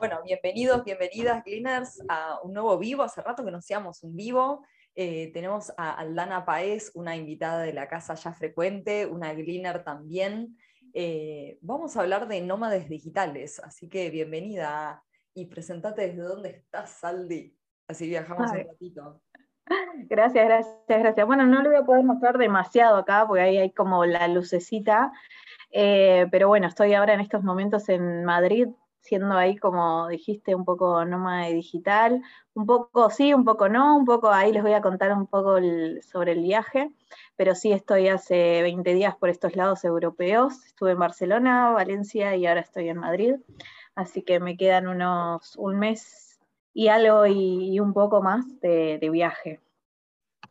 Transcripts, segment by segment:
Bueno, bienvenidos, bienvenidas, Gleaners, a un nuevo vivo. Hace rato que no hacíamos un vivo. Eh, tenemos a Aldana Paez, una invitada de la casa ya frecuente, una Gleaner también. Eh, vamos a hablar de nómades digitales, así que bienvenida y presentate desde dónde estás, Saldi. Así viajamos un ratito. Gracias, gracias, gracias. Bueno, no le voy a poder mostrar demasiado acá, porque ahí hay como la lucecita, eh, pero bueno, estoy ahora en estos momentos en Madrid, siendo ahí, como dijiste, un poco nómada digital, un poco sí, un poco no, un poco ahí les voy a contar un poco sobre el viaje, pero sí estoy hace 20 días por estos lados europeos, estuve en Barcelona, Valencia y ahora estoy en Madrid, así que me quedan unos un mes y algo y, un poco más de, viaje.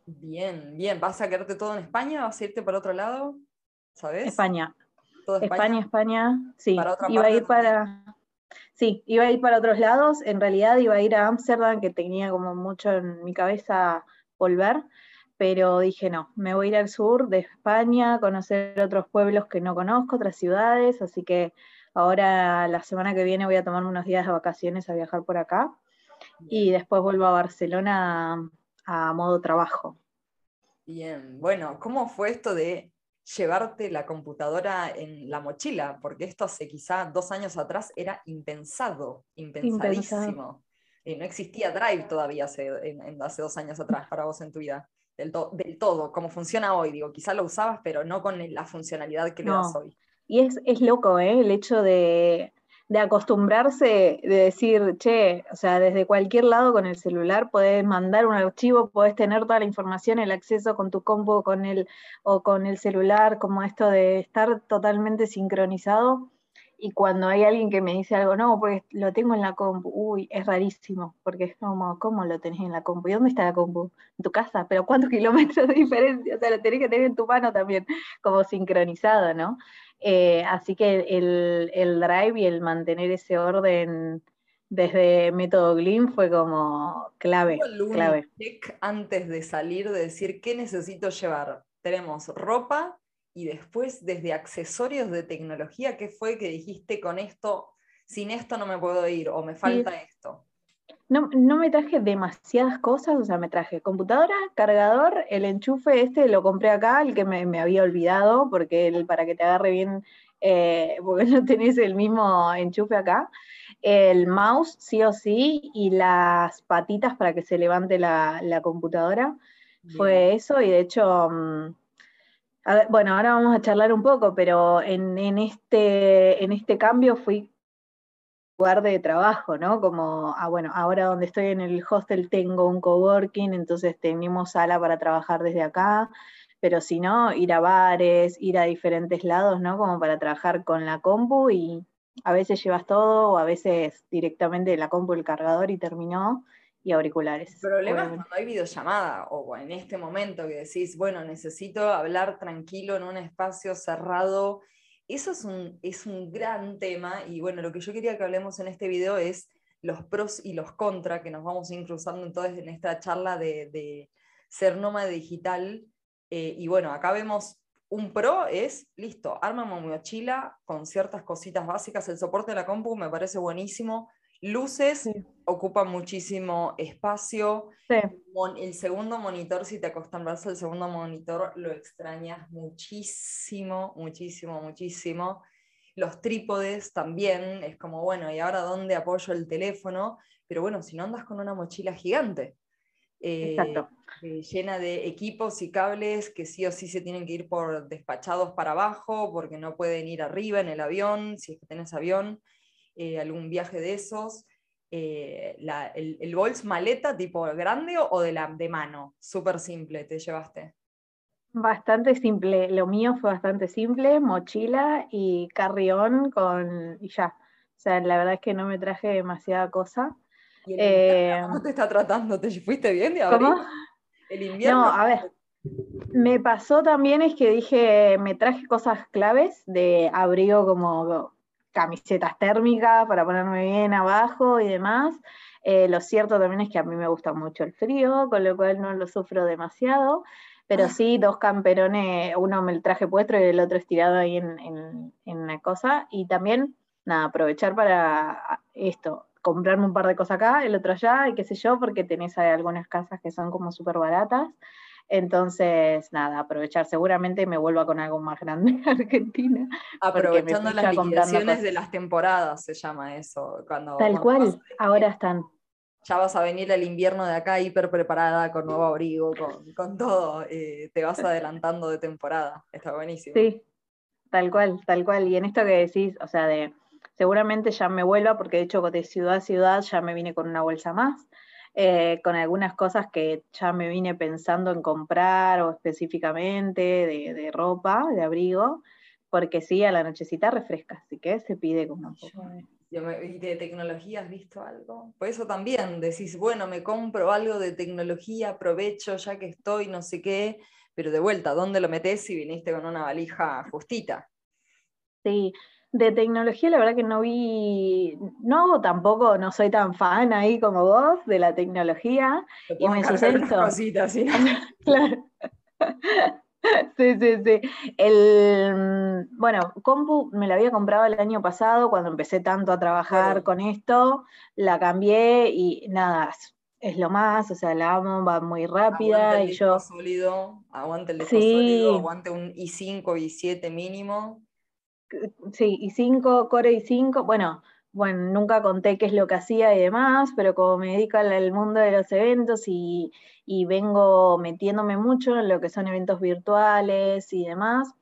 Bien, bien, ¿vas a quedarte todo en España? ¿Vas a irte para otro lado? ¿Sabes? España. España? España, sí. Iba a ir para, Sí, iba a ir para otros lados, en realidad iba a ir a Ámsterdam, que tenía como mucho en mi cabeza volver, pero dije no, me voy a ir al sur de España, conocer otros pueblos que no conozco, otras ciudades, así que ahora la semana que viene voy a tomarme unos días de vacaciones a viajar por acá y después vuelvo a Barcelona a modo trabajo. Bien, bueno, ¿cómo fue esto de llevarte la computadora en la mochila, porque esto hace quizá dos años atrás era impensado, impensadísimo. y no existía Drive todavía hace, hace dos años atrás para vos en tu vida, del, del todo, como funciona hoy, digo, quizá lo usabas, pero no con la funcionalidad que le das hoy. Y es, es loco, ¿eh? El hecho de, de acostumbrarse, de decir, che, o sea, desde cualquier lado con el celular podés mandar un archivo, podés tener toda la información, el acceso con tu compu con el, o con el celular, como esto de estar totalmente sincronizado. Y cuando hay alguien que me dice algo, no, porque lo tengo en la compu, uy, es rarísimo, porque es como, ¿cómo lo tenés en la compu? ¿Y dónde está la compu? En tu casa, pero ¿cuántos kilómetros de diferencia? O sea, lo tenés que tener en tu mano también, como sincronizado, ¿no? Eh, así que el, drive y el mantener ese orden desde método Gleam fue como clave. clave. antes de salir de decir qué necesito llevar. Tenemos ropa y después desde accesorios de tecnología, ¿qué fue que dijiste con esto? Sin esto no me puedo ir o me falta esto. No, me traje demasiadas cosas, o sea, me traje computadora, cargador, el enchufe este lo compré acá, el que me, había olvidado, porque el, para que te agarre bien, eh, porque no tenés el mismo enchufe acá, el mouse sí o sí, y las patitas para que se levante la, computadora, fue eso, y de hecho... Mm, bueno, ahora vamos a charlar un poco, pero en, este, en este cambio fui lugar de trabajo, ¿no? Como, ah, bueno, ahora donde estoy en el hostel tengo un coworking, entonces tenemos sala para trabajar desde acá, pero si no, ir a bares, ir a diferentes lados, ¿no? Como para trabajar con la compu y a veces llevas todo o a veces directamente la compu, el cargador y terminó y auriculares. El problema es cuando hay videollamada o en este momento que decís, bueno, necesito hablar tranquilo en un espacio cerrado eso es un, es un gran tema y bueno, lo que yo quería que hablemos en este video es los pros y los contras que nos vamos incruzando entonces en esta charla de, ser nómada digital. Eh, y bueno, acá vemos un pro es, listo, arma mi mochila con ciertas cositas básicas, el soporte de la compu me parece buenísimo, Luces ocupan muchísimo espacio. El segundo monitor, si te acostumbras al segundo monitor, lo extrañas muchísimo, muchísimo, muchísimo. Los trípodes también, es como, bueno, ¿y ahora dónde apoyo el teléfono? Pero bueno, si no andas con una mochila gigante, eh, eh, llena de equipos y cables que sí o sí se tienen que ir por despachados para abajo, porque no pueden ir arriba en el avión, si es que tenés avión. Eh, algún viaje de esos. Eh, el, el bols maleta tipo grande o de, la, de mano? Súper simple, ¿te llevaste? Bastante simple, lo mío fue bastante simple, mochila y carrión con y ya. O sea, la verdad es que no me traje demasiada cosa. Eh, ¿Cómo te está tratando? ¿Te fuiste bien de abril? El invierno. No, a ver. Me pasó también es que dije, me traje cosas claves de abrigo como camisetas térmicas para ponerme bien abajo y demás. Eh, lo cierto también es que a mí me gusta mucho el frío, con lo cual no lo sufro demasiado, pero ah. sí dos camperones, uno me el traje puesto y el otro estirado ahí en, en, en una cosa. Y también, nada, aprovechar para esto, comprarme un par de cosas acá, el otro allá, y qué sé yo, porque tenés algunas casas que son como súper baratas. Entonces, nada, aprovechar. Seguramente me vuelva con algo más grande a Argentina. Aprovechando las liquidaciones de las temporadas, se llama eso. Cuando, Tal cual, ahora están. Ya vas a venir el invierno de acá hiper preparada, con nuevo abrigo, con, todo. Eh, te vas adelantando de temporada. Está buenísimo. Sí, tal cual, tal cual. Y en esto que decís, o sea, de seguramente ya me vuelva, porque de hecho de ciudad a ciudad ya me vine con una bolsa más. Eh, con algunas cosas que ya me vine pensando en comprar o específicamente de, ropa, de abrigo, porque sí, a la nochecita refresca, así que se pide como un poco. ¿Y de tecnología has visto algo? Por eso también decís, bueno, me compro algo de tecnología, aprovecho ya que estoy, no sé qué, pero de vuelta, ¿dónde lo metes si viniste con una valija justita? Sí, de tecnología, la verdad que no vi, no tampoco, no soy tan fan ahí como vos de la tecnología. y me. Cositas, ¿sí? claro. Sí, sí, sí. El, bueno, compu me la había comprado el año pasado cuando empecé tanto a trabajar con esto, la cambié y nada, es lo más, o sea, la amo, va muy rápida aguante el y yo... sólido, aguante el disco sólido, aguante un i5, i7 mínimo sí, y 5, Core y 5, bueno, bueno, nunca conté qué es lo que hacía y demás, pero como me dedico al mundo de los eventos y, vengo metiéndome mucho en lo que son eventos virtuales y demás,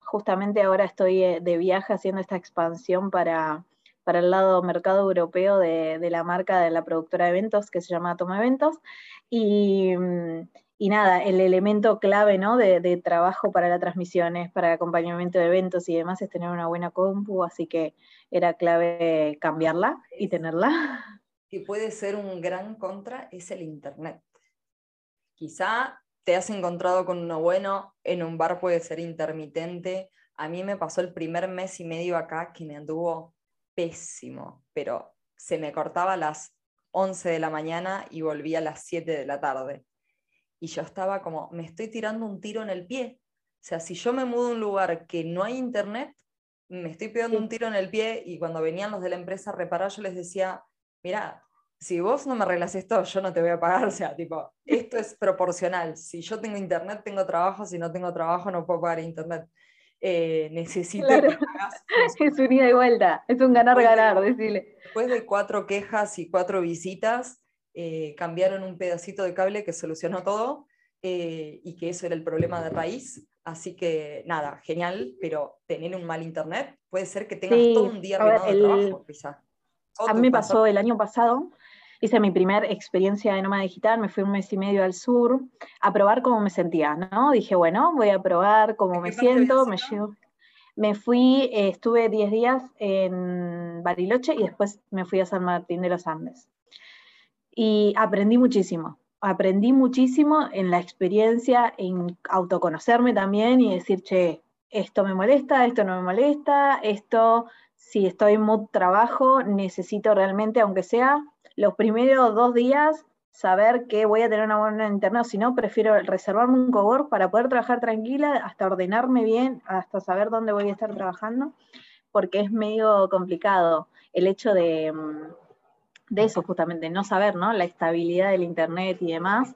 justamente ahora estoy eh, de viaje haciendo esta expansión para, para el lado mercado europeo de, de, la marca de la productora de eventos que se llama Toma Eventos. Y, mm, y nada, el elemento clave ¿no? de, trabajo para las transmisiones, para acompañamiento de eventos y demás es tener una buena compu, así que era clave cambiarla y tenerla. Que puede ser un gran contra es el Internet. Quizá te has encontrado con uno bueno, en un bar puede ser intermitente. A mí me pasó el primer mes y medio acá que me anduvo pésimo, pero se me cortaba a las 11 de la mañana y volvía a las 7 de la tarde y yo estaba como, me estoy tirando un tiro en el pie. O sea, si yo me mudo a un lugar que no hay internet, me estoy pegando un tiro en el pie y cuando venían los de la empresa a reparar, yo les decía, mira, si vos no me arreglas esto, yo no te voy a pagar. O sea, tipo, esto es proporcional. Si yo tengo internet, tengo trabajo. Si no tengo trabajo, no puedo pagar internet. Eh, necesito que hagas... Es un ida y vuelta, es un ganar-ganar, decirle. Después de cuatro quejas y cuatro visitas, eh, cambiaron un pedacito de cable que solucionó todo eh, y que eso era el problema de raíz. Así que nada, genial, pero tener un mal internet puede ser que tengas todo un día arruinado de trabajo, quizá. A mí me pasó el año pasado, hice mi primera experiencia de nómada digital, me fui un mes y medio al sur a probar cómo me sentía, ¿no? Dije, bueno, voy a probar cómo me siento, me llevo. Me fui, eh, estuve 10 días en Bariloche y después me fui a San Martín de los Andes y aprendí muchísimo. Aprendí muchísimo en la experiencia, en autoconocerme también y decir, che, esto me molesta, esto no me molesta, esto, si estoy en mood trabajo, necesito realmente, aunque sea los primeros dos días, saber que voy a tener una buena internet, si no, prefiero reservarme un cowork para poder trabajar tranquila, hasta ordenarme bien, hasta saber dónde voy a estar trabajando, porque es medio complicado el hecho de, mm, de eso justamente, no saber, ¿no? La estabilidad del Internet y demás.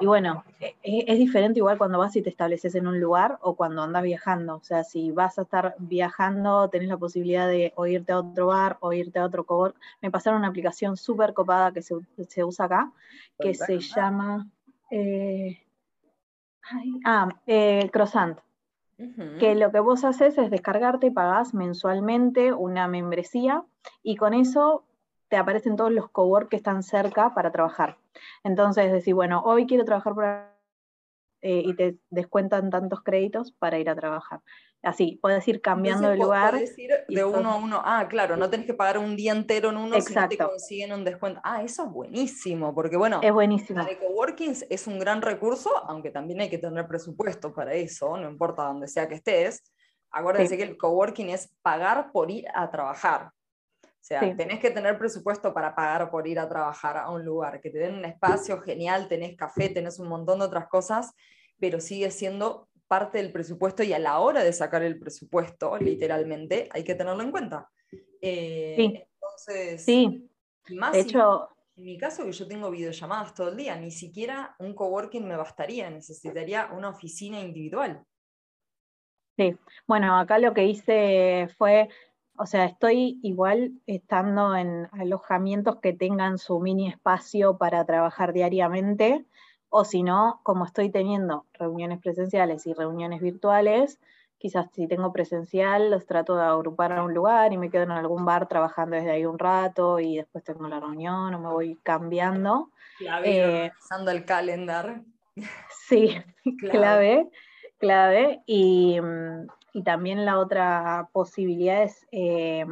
Y bueno, e, e, es, diferente igual cuando vas y te estableces en un lugar o cuando andas viajando. O sea, si vas a estar viajando, tenés la posibilidad de o irte a otro bar o irte a otro cowork. Me pasaron una aplicación súper copada que se, usa acá, que se llama... Eh, ah, eh, Croissant. Que lo que vos haces es descargarte y pagás mensualmente una membresía y con eso te aparecen todos los cowork que están cerca para trabajar. Entonces decís, bueno, hoy quiero trabajar por eh, y te descuentan tantos créditos para ir a trabajar. Así, puedes ir cambiando de lugar. Puedes ir de uno a uno. Ah, claro, no tenés que pagar un día entero en uno, Exacto. si te consiguen un descuento. Ah, eso es buenísimo, porque bueno, es buenísimo. La de coworking es un gran recurso, aunque también hay que tener presupuesto para eso, no importa donde sea que estés. Acuérdense que el coworking es pagar por ir a trabajar. O sea, tenés que tener presupuesto para pagar por ir a trabajar a un lugar, que te den un espacio genial, tenés café, tenés un montón de otras cosas, pero sigue siendo parte del presupuesto y a la hora de sacar el presupuesto, literalmente, hay que tenerlo en cuenta. Eh, sí. Entonces, sí. de hecho, en mi caso que yo tengo videollamadas todo el día, ni siquiera un coworking me bastaría, necesitaría una oficina individual. Sí, bueno, acá lo que hice fue, o sea, estoy igual estando en alojamientos que tengan su mini espacio para trabajar diariamente, o si no, como estoy teniendo reuniones presenciales y reuniones virtuales, quizás si tengo presencial los trato de agrupar a un lugar y me quedo en algún bar trabajando desde ahí un rato y después tengo la reunión o me voy cambiando. Clave, eh, usando el calendar. Sí, clave, clave. Y, también la otra posibilidad es, eh,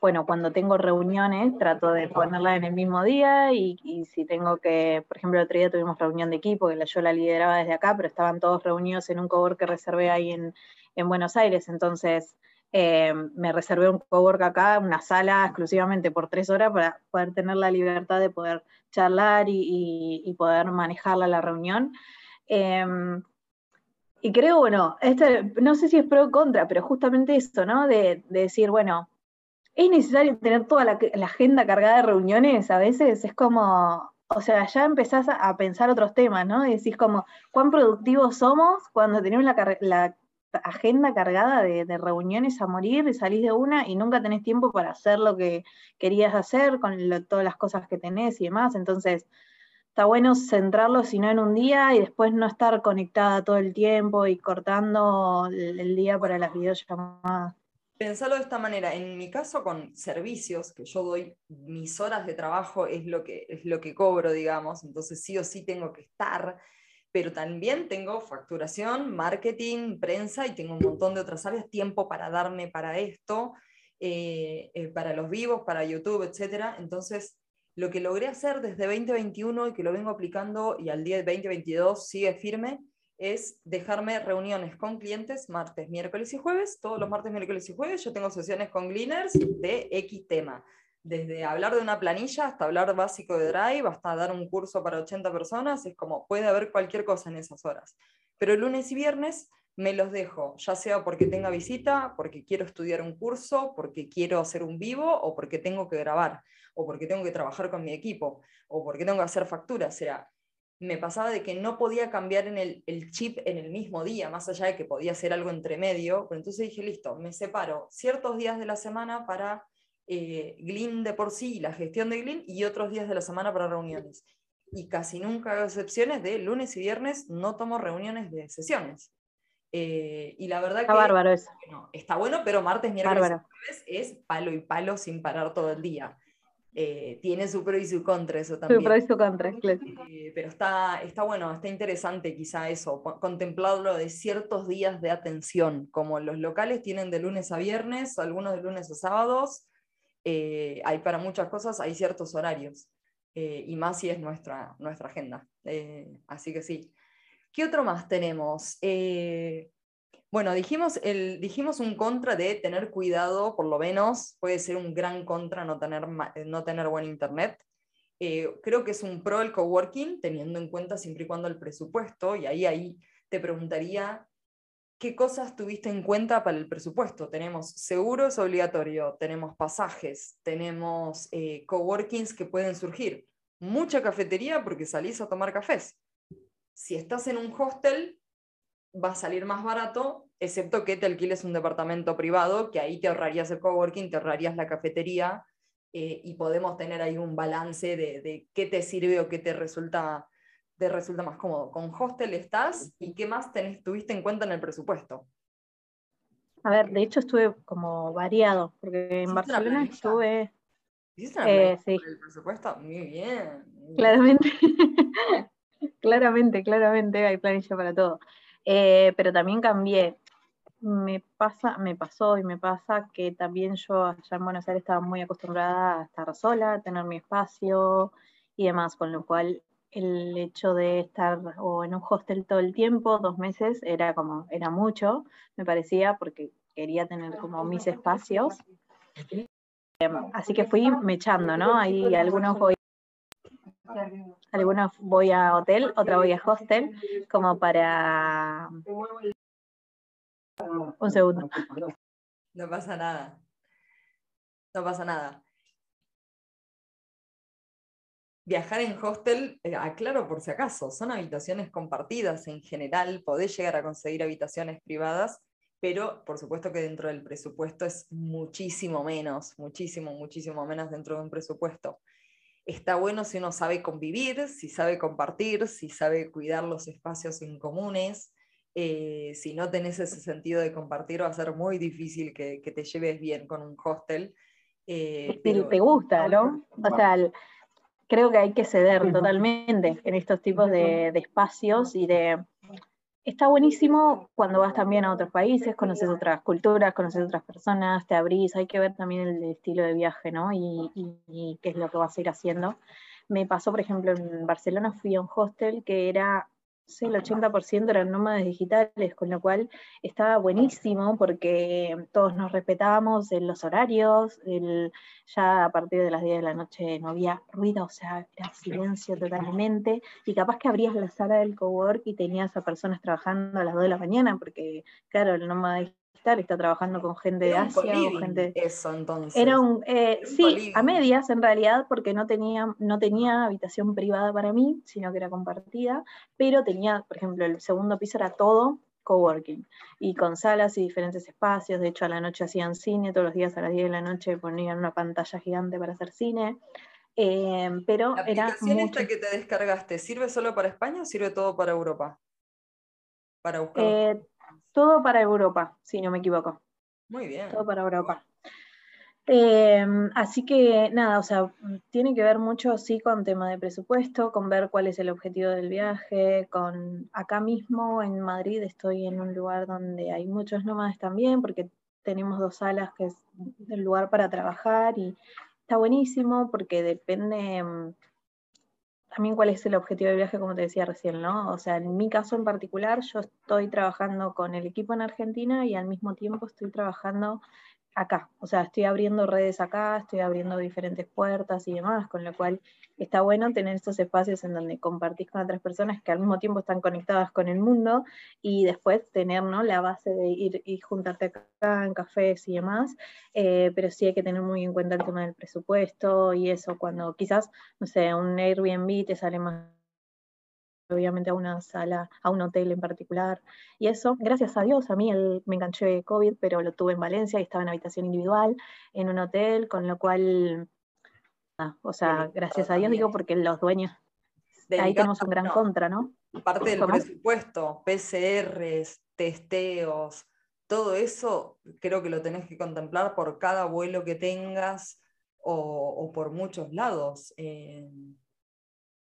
bueno, cuando tengo reuniones trato de ponerla en el mismo día y, y, si tengo que, por ejemplo, el otro día tuvimos reunión de equipo, que yo la lideraba desde acá, pero estaban todos reunidos en un cowork que reservé ahí en, en Buenos Aires, entonces eh, me reservé un cowork acá, una sala exclusivamente por tres horas para poder tener la libertad de poder charlar y, poder manejarla la reunión. Em, y creo, bueno, este, no sé si es pro o contra, pero justamente esto, ¿no? De, decir, bueno, es necesario tener toda la, agenda cargada de reuniones a veces, es como, o sea, ya empezás a, pensar otros temas, ¿no? Y decís como, ¿cuán productivos somos cuando tenemos la, agenda cargada de, reuniones a morir y salís de una y nunca tenés tiempo para hacer lo que querías hacer con todas las cosas que tenés y demás. Entonces, está bueno centrarlo, si no en un día y después no estar conectada todo el tiempo y cortando el, día para las videollamadas. Pensarlo de esta manera, en mi caso con servicios, que yo doy mis horas de trabajo, es lo que, es lo que cobro, digamos, entonces sí o sí tengo que estar pero también tengo facturación, marketing, prensa y tengo un montón de otras áreas, tiempo para darme para esto, eh, eh, para los vivos, para YouTube, etc. Entonces, lo que logré hacer desde 2021 y que lo vengo aplicando y al día de 2022 sigue firme, es dejarme reuniones con clientes martes, miércoles y jueves. Todos los martes, miércoles y jueves yo tengo sesiones con Gleaners de X tema desde hablar de una planilla hasta hablar básico de Drive, hasta dar un curso para 80 personas, es como puede haber cualquier cosa en esas horas. Pero lunes y viernes me los dejo, ya sea porque tenga visita, porque quiero estudiar un curso, porque quiero hacer un vivo o porque tengo que grabar, o porque tengo que trabajar con mi equipo, o porque tengo que hacer facturas. O me pasaba de que no podía cambiar en el, el, chip en el mismo día, más allá de que podía hacer algo entre medio. Pero entonces dije, listo, me separo ciertos días de la semana para eh, Glean de por sí, la gestión de Glean, y otros días de la semana para reuniones. Y casi nunca hago excepciones de lunes y viernes no tomo reuniones de sesiones. Eh, y la verdad está bárbaro eso. está bueno, pero martes, miércoles jueves es palo y palo sin parar todo el día. Eh, tiene su pro y su contra eso también. Su pro y su contra, eh, pero está, está bueno, está interesante quizá eso, contemplarlo de ciertos días de atención, como los locales tienen de lunes a viernes, algunos de lunes a sábados, eh, hay para muchas cosas, hay ciertos horarios, y más si es nuestra, nuestra agenda. Así que sí. ¿Qué otro más tenemos? Bueno, dijimos, el, dijimos un contra de tener cuidado, por lo menos, puede ser un gran contra no tener, no tener buen internet. creo que es un pro el coworking, teniendo en cuenta siempre y cuando el presupuesto, y ahí, ahí te preguntaría ¿qué cosas tuviste en cuenta para el presupuesto? Tenemos seguros obligatorio, tenemos pasajes, tenemos eh, coworkings que pueden surgir, mucha cafetería porque salís a tomar cafés. Si estás en un hostel, va a salir más barato, excepto que te alquiles un departamento privado, que ahí te ahorrarías el coworking, te ahorrarías la cafetería eh, y podemos tener ahí un balance de, de qué te sirve o qué te resulta te resulta más cómodo? ¿Con hostel estás y qué más tenés, tuviste en cuenta en el presupuesto? A ver, de hecho estuve como variado, porque en Barcelona estuve... ¿Hiciste eh, sí. el presupuesto? Muy bien. Claramente. claramente, claramente hay planilla para todo. Eh, pero también cambié. Me pasa, me pasó y me pasa que también yo allá en Buenos Aires estaba muy acostumbrada a estar sola, a tener mi espacio y demás, con lo cual el hecho de estar o en un hostel todo el tiempo, dos meses, era como, era mucho, me parecía, porque quería tener como mis espacios. Em, así que fui mechando, ¿no? Ahí algunos voy, algunos voy a hotel, otra voy a hostel, como para... Un segundo. No pasa nada. No pasa nada. Viajar en hostel, eh, aclaro por si acaso, son habitaciones compartidas en general, podés llegar a conseguir habitaciones privadas, pero por supuesto que dentro del presupuesto es muchísimo menos, muchísimo, muchísimo menos dentro de un presupuesto. Está bueno si uno sabe convivir, si sabe compartir, si sabe cuidar los espacios incomunes. Eh, si no tenés ese sentido de compartir, va a ser muy difícil que, te lleves bien con un hostel. Eh, pero... te gusta, ¿no? O sea, creo que hay que ceder totalmente en estos tipos de, espacios y de... Está buenísimo cuando vas también a otros países, conoces otras culturas, conoces otras personas, te abrís, hay que ver también el estilo de viaje, ¿no? y qué es lo que vas a ir haciendo. Me pasó, por ejemplo, en Barcelona fui a un hostel que era Sí, el 80% eran nómadas digitales, con lo cual estaba buenísimo porque todos nos respetábamos en los horarios, ya a partir de las 10 de la noche no había ruido, o sea, era silencio totalmente, y capaz que abrías la sala del cowork y tenías a personas trabajando a las 2 de la mañana, porque claro, el nómada está trabajando con gente de Asia o gente. Eso entonces. Era un, eh, sí, a medias en realidad, porque no tenía, no tenía habitación privada para mí, sino que era compartida, pero tenía, por ejemplo, el segundo piso era todo coworking y con salas y diferentes espacios. De hecho, a la noche hacían cine, todos los días a las 10 de la noche ponían una pantalla gigante para hacer cine. Eh, pero ¿La era aplicación esta que te descargaste sirve solo para España o sirve todo para Europa? Para buscar. Eh, todo para Europa, si no me equivoco. Muy bien. Todo para Europa. Em, así que nada, o sea, tiene que ver mucho sí con tema de presupuesto, con ver cuál es el objetivo del viaje, con acá mismo en Madrid estoy en un lugar donde hay muchos nómadas también, porque tenemos dos salas que es el lugar para trabajar y está buenísimo porque depende em, también cuál es el objetivo del viaje, como te decía recién, ¿no? O sea, en mi caso en particular, yo estoy trabajando con el equipo en Argentina y al mismo tiempo estoy trabajando acá. O sea, estoy abriendo redes acá, estoy abriendo diferentes puertas y demás, con lo cual está bueno tener estos espacios en donde compartís con otras personas que al mismo tiempo están conectadas con el mundo y después tener ¿no? la base de ir y juntarte acá en cafés y demás, eh, pero sí hay que tener muy en cuenta el tema del presupuesto y eso, cuando quizás, no sé, un Airbnb te sale más obviamente a una sala, a un hotel en particular. Y eso, gracias a Dios, a mí me enganché de COVID, pero lo tuve en Valencia y estaba en habitación individual, en un hotel, con lo cual o sea, gracias a Dios digo porque los dueños, ahí tenemos un gran contra, ¿no? Parte del presupuesto, PCRs, testeos, todo eso creo que lo tenés que contemplar por cada vuelo que tengas o, por muchos lados. Eh.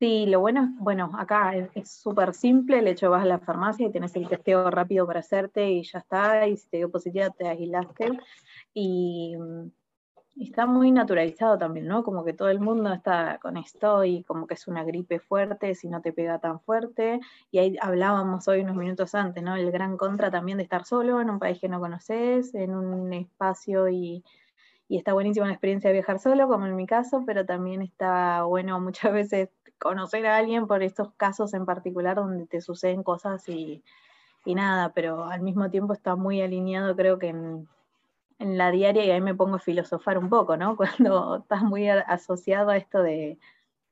Sí, lo bueno es, bueno, acá es súper simple, el hecho vas a la farmacia y tenés el testeo rápido para hacerte y ya está, y si te dio positiva te aislaste. Y está muy naturalizado también, ¿no? Como que todo el mundo está con esto y como que es una gripe fuerte si no te pega tan fuerte. Y ahí hablábamos hoy unos minutos antes, ¿no? El gran contra también de estar solo en un país que no conoces, en un espacio y, y está buenísima la experiencia de viajar solo, como en mi caso, pero también está bueno muchas veces conocer a alguien por estos casos en particular donde te suceden cosas y, y nada, pero al mismo tiempo está muy alineado creo que en en la diaria y ahí me pongo a filosofar un poco, ¿no? Cuando estás muy asociado a esto de,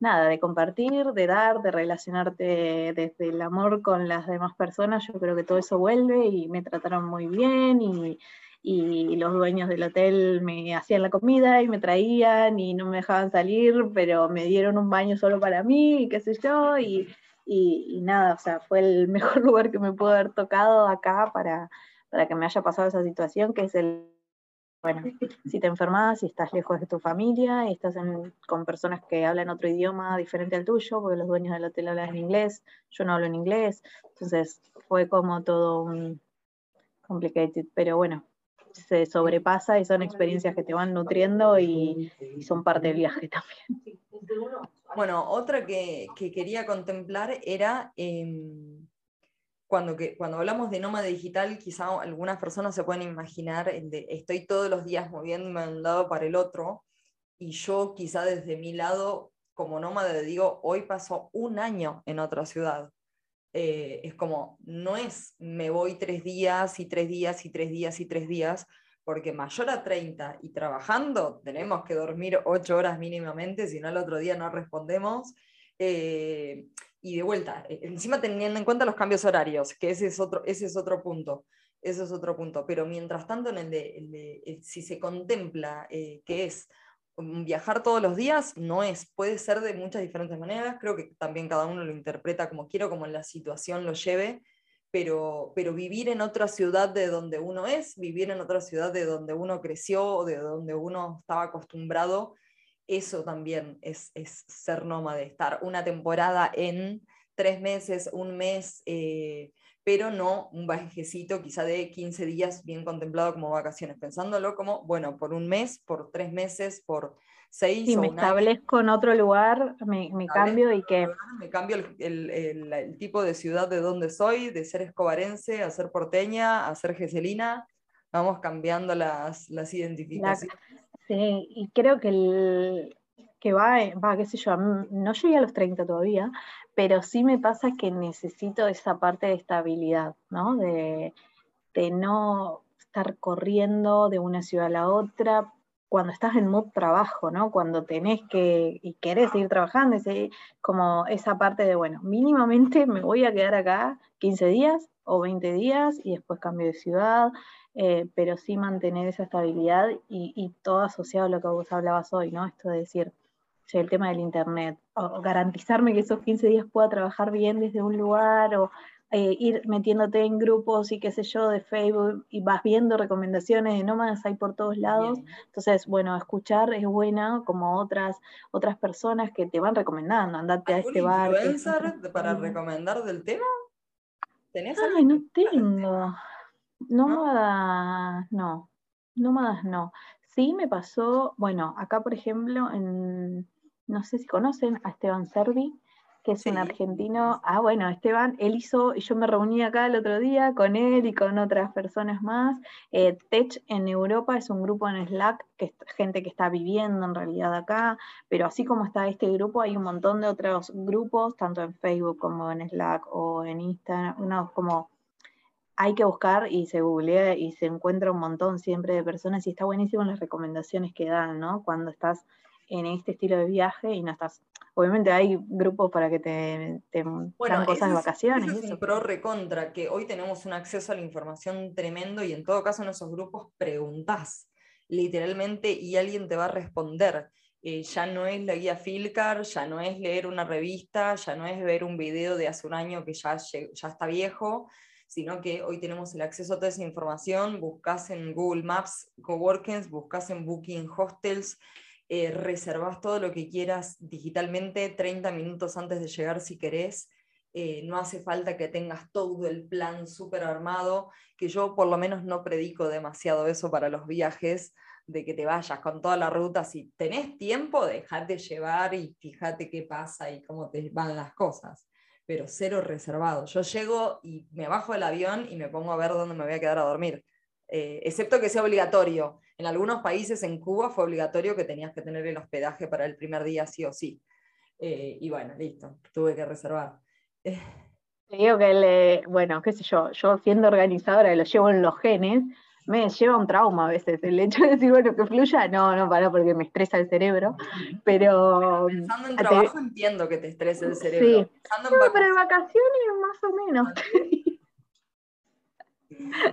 nada, de compartir, de dar, de relacionarte desde el amor con las demás personas, yo creo que todo eso vuelve y me trataron muy bien y, los dueños del hotel me hacían la comida y me traían y no me dejaban salir, pero me dieron un baño solo para mí y qué sé yo, y, y nada, o sea, fue el mejor lugar que me pudo haber tocado acá para, para que me haya pasado esa situación, que es el bueno, si te enfermas, si estás lejos de tu familia y estás con personas que hablan otro idioma diferente al tuyo, porque los dueños del hotel hablan en inglés, yo no hablo en inglés, entonces fue como todo un complicated, pero bueno, se sobrepasa y son experiencias que te van nutriendo y, son parte del viaje también. Bueno, otra que, quería contemplar era em, cuando, que, cuando hablamos de nómada digital, quizá algunas personas se pueden imaginar, de, estoy todos los días moviéndome de un lado para el otro, y yo quizá desde mi lado, como nómada, digo, hoy paso un año en otra ciudad. Eh, es como, no es me voy tres días y tres días y tres días y tres días, porque mayor a 30 y trabajando, tenemos que dormir 8 horas mínimamente, si no el otro día no respondemos. Eh, y de vuelta, e, encima teniendo en cuenta los cambios horarios, que ese es otro, ese es otro punto. Ese es otro punto. Pero mientras tanto, en el de, si se contempla eh, que es viajar todos los días, no es. Puede ser de muchas diferentes maneras. Creo que también cada uno lo interpreta como quiero, como la situación lo lleve. Pero, pero vivir en otra ciudad de donde uno es, vivir en otra ciudad de donde uno creció de donde uno estaba acostumbrado, eso también es, es ser nómade, estar una temporada en tres meses, un mes, eh, pero no un viajecito quizá de 15 días bien contemplado como vacaciones, pensándolo como, bueno, por un mes, por tres meses, por seis. Y me establezco en otro lugar, me, cambio y que... Me cambio el, tipo de ciudad de donde soy, de ser escobarense a ser porteña, a ser geselina, vamos cambiando las, las identificaciones. Sí, y creo que el que va, va, qué sé yo, no llegué a los 30 todavía, pero sí me pasa que necesito esa parte de estabilidad, ¿no? De, no estar corriendo de una ciudad a la otra, cuando estás en mood trabajo, ¿no? Cuando tenés que y querés seguir trabajando, como esa parte de, bueno, mínimamente me voy a quedar acá 15 días o 20 días y después cambio de ciudad, eh, pero sí mantener esa estabilidad y, todo asociado a lo que vos hablabas hoy, ¿no? Esto de decir, el tema del Internet, o garantizarme que esos 15 días pueda trabajar bien desde un lugar, o eh, ir metiéndote en grupos y qué sé yo, de Facebook, y vas viendo recomendaciones de nómadas hay por todos lados. Entonces, bueno, escuchar es buena, como otras, otras personas que te van recomendando, andate a este bar. influencer para recomendar del tema? ¿Tenés Ay, no tengo. Nómadas, no. Nómadas, no. Sí me pasó, bueno, acá por ejemplo, en, no sé si conocen a Esteban Servi, que es un argentino. Ah, bueno, Esteban, él hizo, y yo me reuní acá el otro día con él y con otras personas más. Eh, Tech en Europa es un grupo en Slack, que es gente que está viviendo en realidad acá, pero así como está este grupo, hay un montón de otros grupos, tanto en Facebook como en Slack o en Instagram, unos como hay que buscar y se googlea y se encuentra un montón siempre de personas y está buenísimo las recomendaciones que dan, ¿no? Cuando estás en este estilo de viaje y no estás... Obviamente hay grupos para que te, te dan cosas de vacaciones. es un pro recontra, que hoy tenemos un acceso a la información tremendo y en todo caso en esos grupos preguntás literalmente y alguien te va a responder. Eh, ya no es la guía Filcar, ya no es leer una revista, ya no es ver un video de hace un año que ya, ya está viejo, sino que hoy tenemos el acceso a toda esa información, buscas en Google Maps Coworkings, buscas en Booking Hostels, eh, reservas todo lo que quieras digitalmente 30 minutos antes de llegar si querés. Eh, no hace falta que tengas todo el plan súper armado, que yo por lo menos no predico demasiado eso para los viajes, de que te vayas con toda la ruta. Si tenés tiempo, dejate llevar y fíjate qué pasa y cómo te van las cosas pero cero reservado. Yo llego y me bajo del avión y me pongo a ver dónde me voy a quedar a dormir. Eh, excepto que sea obligatorio. En algunos países, en Cuba, fue obligatorio que tenías que tener el hospedaje para el primer día, sí o sí. Eh, y bueno, listo, tuve que reservar. Te digo que, le, bueno, qué sé yo, yo siendo organizadora, lo llevo en los genes, me lleva un trauma a veces. El hecho de decir, bueno, que fluya, no, no, para porque me estresa el cerebro. Pero. Pensando en trabajo entiendo que te estresa el cerebro. Sí. no, pero en vacaciones más o menos.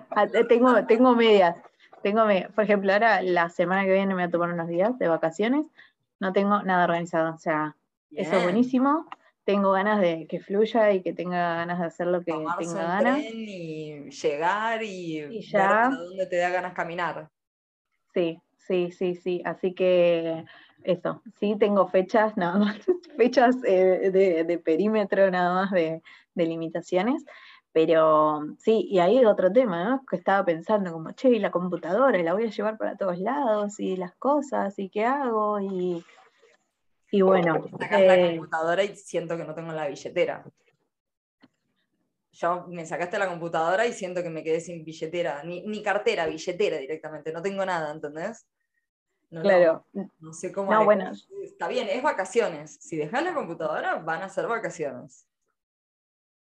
Ah, tengo, tengo medias. Tengo, por ejemplo, ahora la semana que viene me voy a tomar unos días de vacaciones. No tengo nada organizado. O sea, eso es buenísimo tengo ganas de que fluya y que tenga ganas de hacer lo que tenga ganas. y llegar y, ya. ver dónde te da ganas caminar. Sí, sí, sí, sí. Así que eso, sí tengo fechas nada más, fechas eh, de, perímetro nada más de, de, limitaciones. Pero sí, y ahí otro tema, ¿no? Que estaba pensando como, che, y la computadora, la voy a llevar para todos lados, y las cosas, y qué hago, y y bueno. Sacas la eh, computadora y siento que no tengo la billetera. Yo me sacaste la computadora y siento que me quedé sin billetera, ni, cartera, billetera directamente, no tengo nada, ¿entendés? claro. No, sé cómo. No, bueno. Está bien, es vacaciones. Si dejas la computadora, van a ser vacaciones.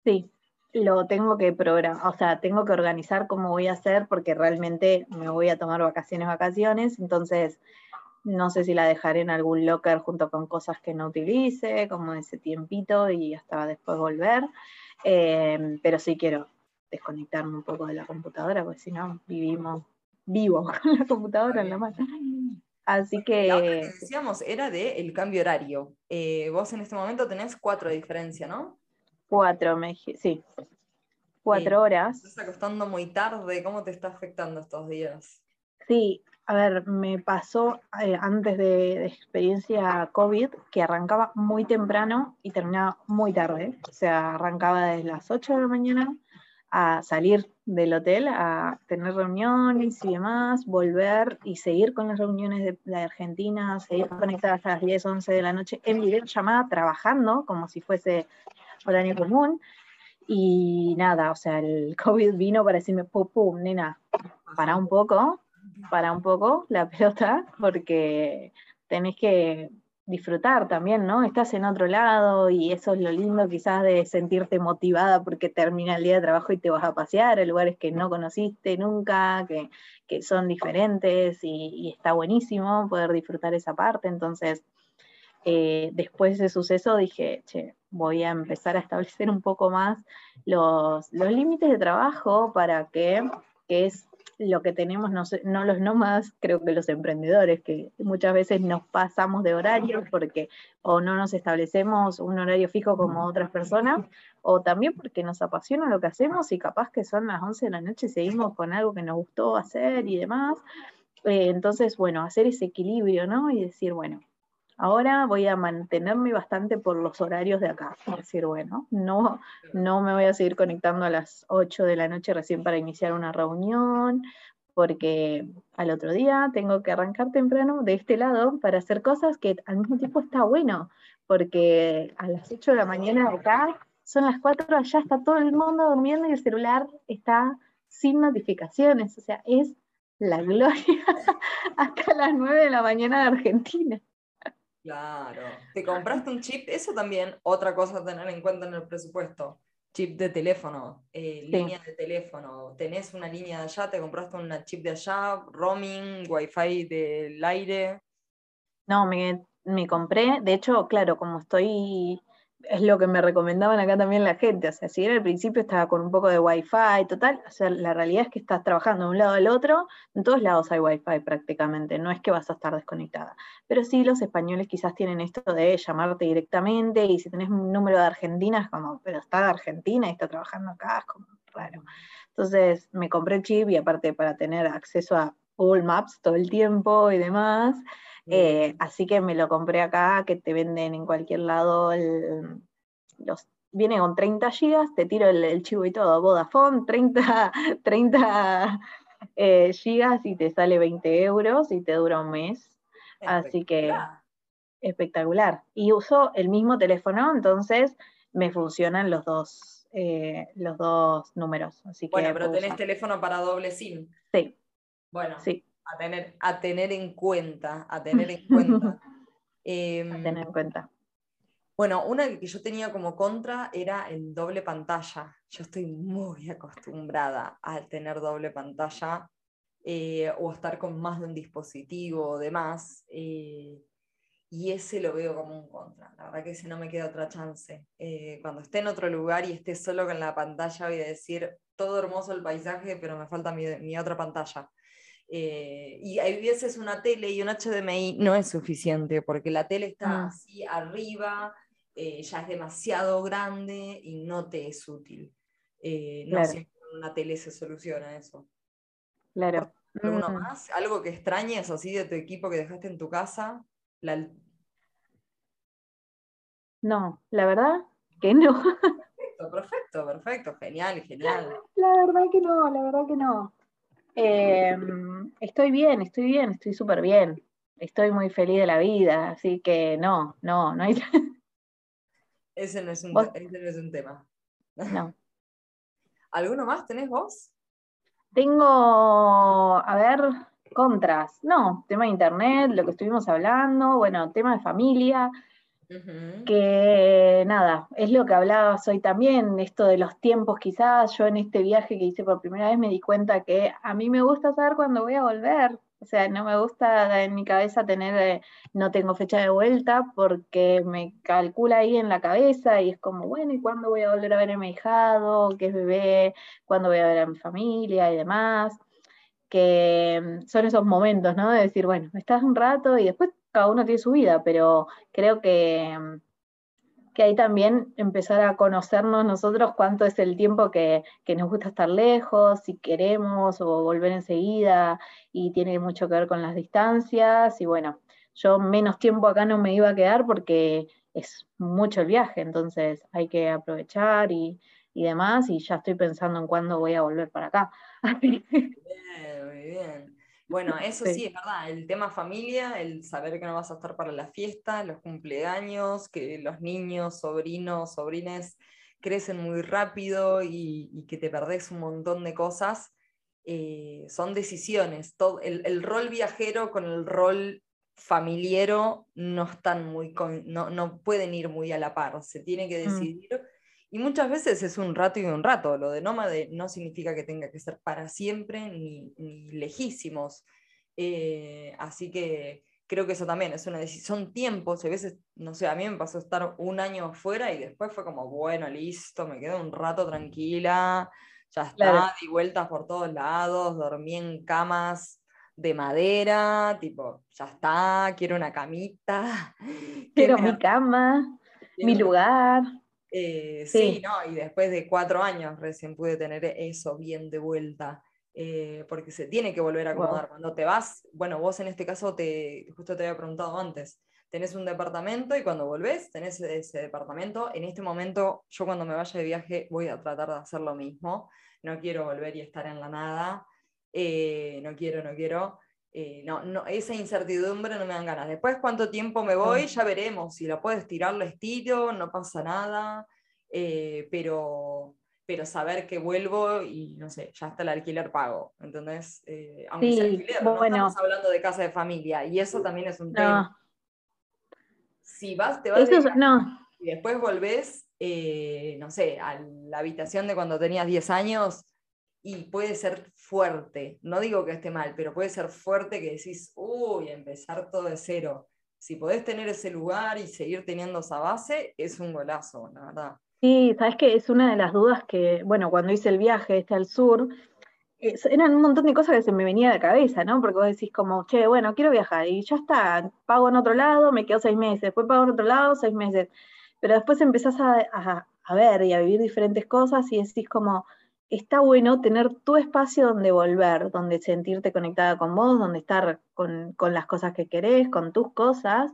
Sí, lo tengo que programar, o sea, tengo que organizar cómo voy a hacer porque realmente me voy a tomar vacaciones, vacaciones, entonces no sé si la dejaré en algún locker junto con cosas que no utilice, como ese tiempito y hasta después volver, eh, pero sí quiero desconectarme un poco de la computadora porque si no vivimos vivo con la computadora en la mano. Así que... La que decíamos era de el cambio horario. Eh, vos en este momento tenés cuatro de diferencia, ¿no? Cuatro, me, sí. Cuatro horas. Estás acostando muy tarde. ¿Cómo te está afectando estos días? Sí, a ver, me pasó eh, antes de, experiencia COVID que arrancaba muy temprano y terminaba muy tarde. O sea, arrancaba desde las 8 de la mañana a salir del hotel, a tener reuniones y demás, volver y seguir con las reuniones de, de Argentina, seguir conectada hasta las 10, 11 de la noche en videollamada, trabajando como si fuese horario común. Y nada, o sea, el COVID vino para decirme, pum, pum, nena, para un poco, para un poco la pelota, porque tenés que disfrutar también, ¿no? Estás en otro lado y eso es lo lindo quizás de sentirte motivada porque termina el día de trabajo y te vas a pasear a lugares que no conociste nunca, que, son diferentes y, está buenísimo poder disfrutar esa parte. Entonces, eh, después de ese suceso dije, che, voy a empezar a establecer un poco más los, límites de trabajo para que, que es lo que tenemos no, no, los nómadas, creo que los emprendedores, que muchas veces nos pasamos de horario porque o no nos establecemos un horario fijo como otras personas, o también porque nos apasiona lo que hacemos y capaz que son las 11 de la noche y seguimos con algo que nos gustó hacer y demás. Eh, entonces, bueno, hacer ese equilibrio, ¿no? Y decir, bueno, Ahora voy a mantenerme bastante por los horarios de acá. Es decir, bueno, no, no me voy a seguir conectando a las 8 de la noche recién para iniciar una reunión, porque al otro día tengo que arrancar temprano de este lado para hacer cosas que al mismo tiempo está bueno, porque a las 8 de la mañana acá son las 4, allá está todo el mundo durmiendo y el celular está sin notificaciones, o sea, es la gloria hasta las 9 de la mañana de Argentina. Claro. ¿Te compraste un chip? Eso también, otra cosa a tener en cuenta en el presupuesto. Chip de teléfono, eh, línea de teléfono. ¿Tenés una línea de allá? ¿Te compraste una chip de allá? ¿Roaming? ¿Wi-Fi del aire? No, me, me compré. De hecho, claro, como estoy es lo que me recomendaban acá también la gente. O sea, si era al principio estaba con un poco de wifi, total, o sea, la realidad es que estás trabajando de un lado al otro, en todos lados hay wifi prácticamente, no es que vas a estar desconectada. Pero sí, los españoles quizás tienen esto de llamarte directamente y si tenés un número de Argentina es como, pero está de Argentina y está trabajando acá, es como raro. Entonces me compré el chip y aparte para tener acceso a Google Maps todo el tiempo y demás. Eh, así que me lo compré acá, que te venden en cualquier lado. los, viene con 30 gigas, te tiro el, chivo y todo. Vodafone, 30, 30 eh, gigas y te sale 20 euros y te dura un mes. Así que espectacular. Y uso el mismo teléfono, entonces me funcionan los dos, eh, los dos números. Así bueno, pero tenés teléfono para doble SIM. Sí. Bueno, sí a tener, a tener en cuenta, a tener en cuenta. Em, a tener en cuenta. Bueno, una que yo tenía como contra era el doble pantalla. Yo estoy muy acostumbrada a tener doble pantalla eh, o estar con más de un dispositivo o demás. Eh, y ese lo veo como un contra. La verdad que ese no me queda otra chance. Eh, cuando esté en otro lugar y esté solo con la pantalla, voy a decir, todo hermoso el paisaje, pero me falta mi, mi otra pantalla. Eh, y hay veces una tele y un HDMI no es suficiente porque la tele está mm. así arriba, eh, ya es demasiado grande y no te es útil. Eh, no siempre una tele se soluciona eso. Claro. ¿Alguno mm. más? ¿Algo que extrañes así de tu equipo que dejaste en tu casa? No, la verdad que no. Perfecto, perfecto, perfecto, genial, genial. La verdad que no, la verdad que no. Em, estoy bien, estoy bien, estoy súper bien. Estoy muy feliz de la vida, así que no, no, no hay. Ese no es un, ese no es un tema. No. ¿Alguno más tenés vos? Tengo, a ver, contras. No, tema de internet, lo que estuvimos hablando, bueno, tema de familia. Que nada, es lo que hablabas hoy también, esto de los tiempos quizás, yo en este viaje que hice por primera vez me di cuenta que a mí me gusta saber cuándo voy a volver, o sea, no me gusta en mi cabeza tener, eh, no tengo fecha de vuelta porque me calcula ahí en la cabeza y es como, bueno, ¿y cuándo voy a volver a ver a mi hijado? ¿Qué es bebé? ¿Cuándo voy a ver a mi familia y demás? Que mm, son esos momentos, ¿no? De decir, bueno, estás un rato y después cada uno tiene su vida, pero creo que que ahí también empezar a conocernos nosotros cuánto es el tiempo que, nos gusta estar lejos, si queremos o volver enseguida, y tiene mucho que ver con las distancias, y bueno, yo menos tiempo acá no me iba a quedar porque es mucho el viaje, entonces hay que aprovechar y, demás, y ya estoy pensando en cuándo voy a volver para acá. Bien, muy bien. Bueno, eso sí. es verdad, el tema familia, el saber que no vas a estar para la fiesta, los cumpleaños, que los niños, sobrinos, sobrines crecen muy rápido y, que te perdés un montón de cosas, eh, son decisiones. Todo, el, rol viajero con el rol familiero no están muy no, no, pueden ir muy a la par, se tiene que mm. Y muchas veces es un rato y un rato. Lo de nómade no significa que tenga que ser para siempre ni, lejísimos. Eh, así que creo que eso también es una decisión. Son tiempos, a veces, no sé, a mí me pasó estar un año afuera y después fue como, bueno, listo, me quedo un rato tranquila, ya está, di vueltas por todos lados, dormí en camas de madera, tipo, ya está, quiero una camita. Quiero mi cama, mi lugar. Eh, sí. ¿no? Y después de cuatro años recién pude tener eso bien de vuelta. Eh, porque se tiene que volver a acomodar. Cuando te vas, bueno, vos en este caso, te, justo te había preguntado antes, tenés un departamento y cuando volvés tenés ese departamento. En este momento, yo cuando me vaya de viaje voy a tratar de hacer lo mismo. No quiero volver y estar en la nada. Eh, no quiero, no quiero. No, no, esa incertidumbre no me dan ganas. Después, cuánto tiempo me voy, ya veremos. Si lo puedo estirar, lo estiro, no pasa nada. Eh, pero, pero saber que vuelvo y no sé, ya está el alquiler pago. Entonces, eh, aunque sea alquiler, no estamos hablando de casa de familia y eso también es un tema. Si vas, te vas y después volvés, eh, no sé, a la habitación de cuando tenías 10 años y puede ser fuerte. No digo que esté mal, pero puede ser fuerte que decís, uy, empezar todo de cero. Si podés tener ese lugar y seguir teniendo esa base, es un golazo, la verdad. Sí, sabes que es una de las dudas que, bueno, cuando hice el viaje este al sur, eran un montón de cosas que se me venía de cabeza, ¿no? Porque vos decís como, che, bueno, quiero viajar y ya está, pago en otro lado, me quedo seis meses, después pago en otro lado, seis meses. Pero después empezás a, ver y a vivir diferentes cosas y decís como, está bueno tener tu espacio donde volver, donde sentirte conectada con vos, donde estar con, las cosas que querés, con tus cosas,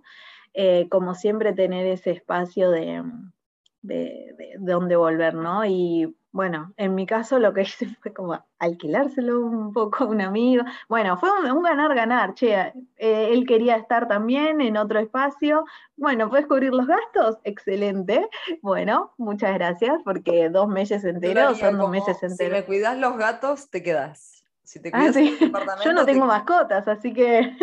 eh, como siempre tener ese espacio de de, de, dónde volver, ¿no? Y bueno, en mi caso lo que hice fue como alquilárselo un poco a un amigo. Bueno, fue un ganar-ganar, che, eh, él quería estar también en otro espacio. Bueno, ¿puedes cubrir los gastos? Excelente. Bueno, muchas gracias, porque dos meses enteros son dos meses enteros. Si me cuidas los gatos, te quedas. Si te ah, cuidas Yo no tengo mascotas, así que...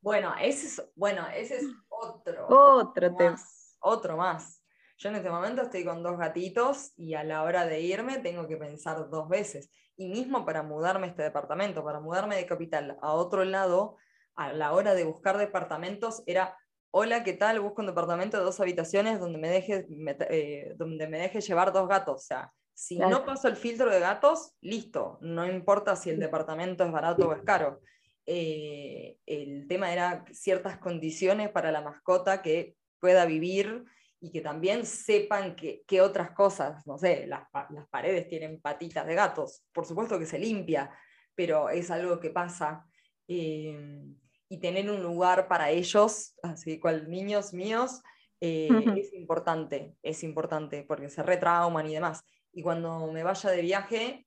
Bueno, ese es, bueno, ese es otro. Otro tema. Otro más. Yo en este momento estoy con dos gatitos y a la hora de irme tengo que pensar dos veces. Y mismo para mudarme a este departamento, para mudarme de capital a otro lado, a la hora de buscar departamentos era, hola, ¿qué tal? Busco un departamento de dos habitaciones donde me deje, eh, donde me deje llevar dos gatos. O sea, si no paso el filtro de gatos, listo. No importa si el departamento es barato o es caro. Eh, el tema era ciertas condiciones para la mascota que pueda vivir y que también sepan que, otras cosas, no sé, las, paredes tienen patitas de gatos, por supuesto que se limpia, pero es algo que pasa. Eh, y tener un lugar para ellos, así cual niños míos, eh, es importante, es importante, porque se retrauman y demás. Y cuando me vaya de viaje,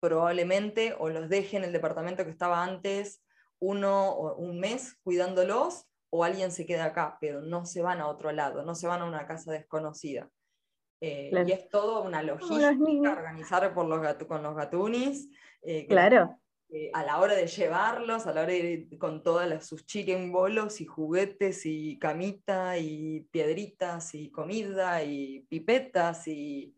probablemente o los deje en el departamento que estaba antes uno o un mes cuidándolos o alguien se queda acá, pero no se van a otro lado, no se van a una casa desconocida. Eh, y es todo una logística organizar por los con los gatunis. Eh, claro. eh, a la hora de llevarlos, a la hora de ir con todas sus bolos y juguetes y camita y piedritas y comida y pipetas y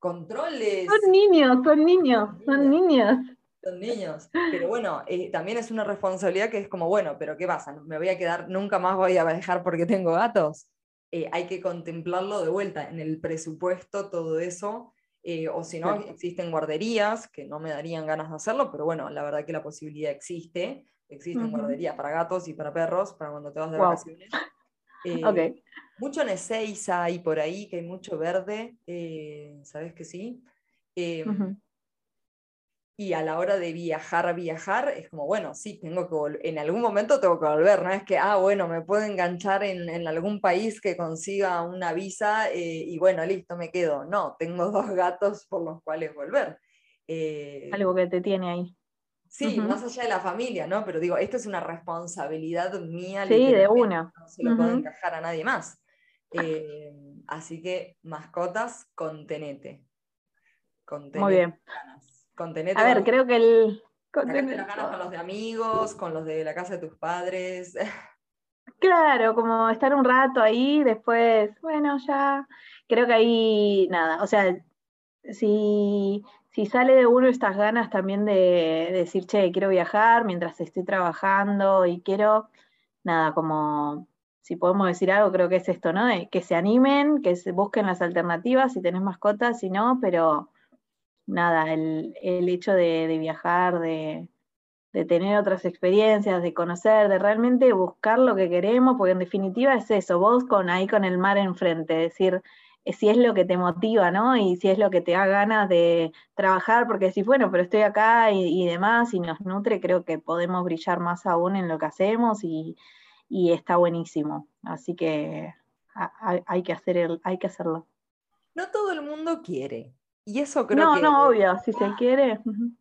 controles. Son niños, son niños, son niños. Son niños. Pero bueno, eh, también es una responsabilidad que es como, bueno, pero ¿qué pasa? ¿Me voy a quedar, nunca más voy a dejar porque tengo gatos? Eh, hay que contemplarlo de vuelta en el presupuesto, todo eso eh, o si no, existen guarderías que no me darían ganas de hacerlo, pero bueno, la verdad que la posibilidad existe. Existen guarderías para gatos y para perros, para cuando te vas de vacaciones. Eh, mucho en Ezeiza y por ahí, que hay mucho verde, eh, ¿sabes que sí? Y a la hora de viajar, viajar, es como, bueno, sí, tengo que en algún momento tengo que volver, no es que, ah, bueno, me puedo enganchar en, algún país que consiga una visa eh, y bueno, listo, me quedo. No, tengo dos gatos por los cuales volver. Eh, Algo que te tiene ahí. Sí, más allá de la familia, ¿no? Pero digo, esto es una responsabilidad mía. Sí, de una. No se lo puedo encajar a nadie más. Eh, así que, mascotas, contenete. contenete. Muy bien. A ver, creo que el. Contenete las ganas con los de amigos, con los de la casa de tus padres. Claro, como estar un rato ahí, después, bueno, ya. Creo que ahí, nada, o sea, si, si sale de uno estas ganas también de, decir, che, quiero viajar mientras estoy trabajando y quiero, nada, como si podemos decir algo, creo que es esto, ¿no? que se animen, que se busquen las alternativas, si tenés mascotas, si no, pero nada, el, hecho de, viajar, de, tener otras experiencias, de conocer, de realmente buscar lo que queremos, porque en definitiva es eso, vos con ahí con el mar enfrente, decir eh, si es lo que te motiva, ¿no? Y si es lo que te da ganas de trabajar, porque si, bueno, pero estoy acá y, demás, y nos nutre, creo que podemos brillar más aún en lo que hacemos y, está buenísimo. Así que hay, que hacer hay que hacerlo. No todo el mundo quiere, y eso creo no, que. No, obvio, si se quiere.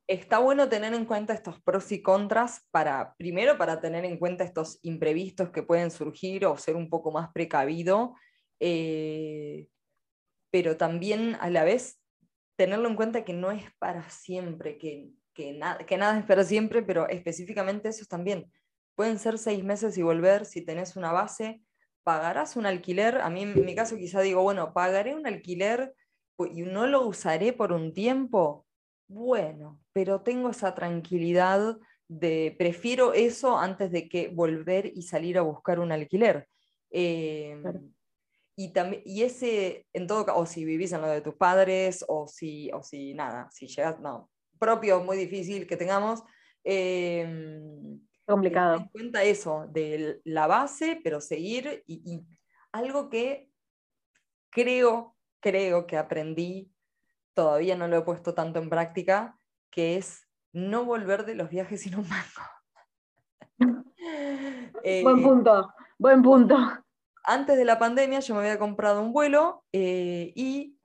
Está bueno tener en cuenta estos pros y contras para, primero, para tener en cuenta estos imprevistos que pueden surgir o ser un poco más precavido, eh, pero también a la vez tenerlo en cuenta que no es para siempre, que, que, que nada es para siempre, pero específicamente eso también. Pueden ser seis meses y volver si tenés una base, pagarás un alquiler. A mí en mi caso quizá digo, bueno, pagaré un alquiler y no lo usaré por un tiempo, bueno, pero tengo esa tranquilidad de prefiero eso antes de que volver y salir a buscar un alquiler. Em, y, también, y ese, en todo caso, o si vivís en lo de tus padres, o si, o si nada, si llegas, no, propio, muy difícil que tengamos. Eh, Complicado. cuenta eso, de la base, pero seguir, y algo que creo creo que aprendí, todavía no lo he puesto tanto en práctica, que es no volver de los viajes sin un mango. Eh, buen punto, buen punto. Antes de la pandemia yo me había comprado un vuelo eh, y